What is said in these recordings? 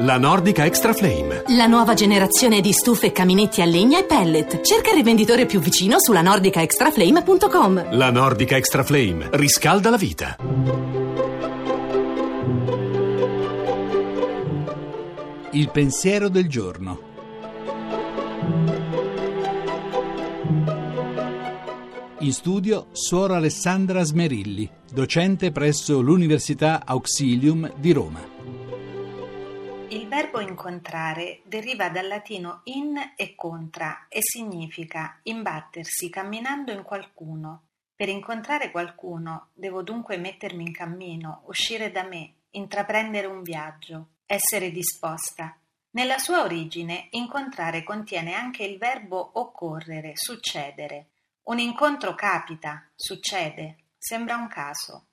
La Nordica Extra Flame. La nuova generazione di stufe, caminetti a legna e pellet. Cerca il rivenditore più vicino sulla nordicaextraflame.com. La Nordica Extra Flame riscalda la vita. Il pensiero del giorno. In studio Suora Alessandra Smerilli, docente presso l'Università Auxilium di Roma. Il verbo incontrare deriva dal latino in e contra e significa imbattersi camminando in qualcuno. Per incontrare qualcuno devo dunque mettermi in cammino, uscire da me, intraprendere un viaggio, essere disposta. Nella sua origine incontrare contiene anche il verbo occorrere, succedere. Un incontro capita, succede, sembra un caso.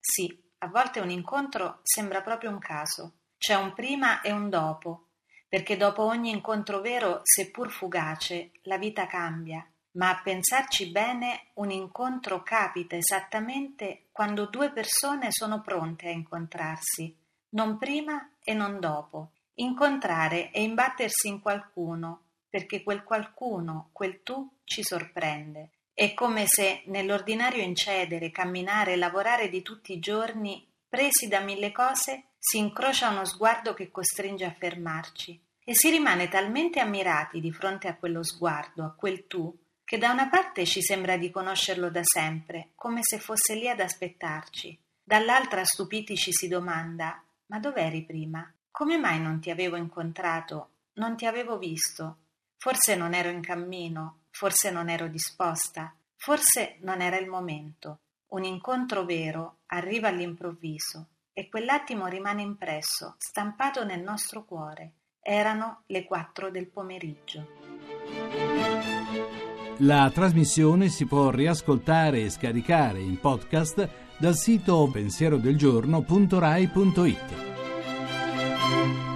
Sì, a volte un incontro sembra proprio un caso. C'è un prima e un dopo, perché dopo ogni incontro vero, seppur fugace, la vita cambia. Ma a pensarci bene, un incontro capita esattamente quando due persone sono pronte a incontrarsi, non prima e non dopo. Incontrare e imbattersi in qualcuno, perché quel qualcuno, quel tu, ci sorprende. È come se nell'ordinario incedere, camminare, lavorare di tutti i giorni, presi da mille cose, si incrocia uno sguardo che costringe a fermarci e si rimane talmente ammirati di fronte a quello sguardo, a quel tu, che da una parte ci sembra di conoscerlo da sempre, come se fosse lì ad aspettarci, dall'altra stupiti ci si domanda ma dov'eri prima? Come mai non ti avevo incontrato? Non ti avevo visto? Forse non ero in cammino, forse non ero disposta, forse non era il momento. Un incontro vero arriva all'improvviso e quell'attimo rimane impresso, stampato nel nostro cuore. Erano le quattro del pomeriggio. La trasmissione si può riascoltare e scaricare in podcast dal sito pensierodelgiorno.rai.it.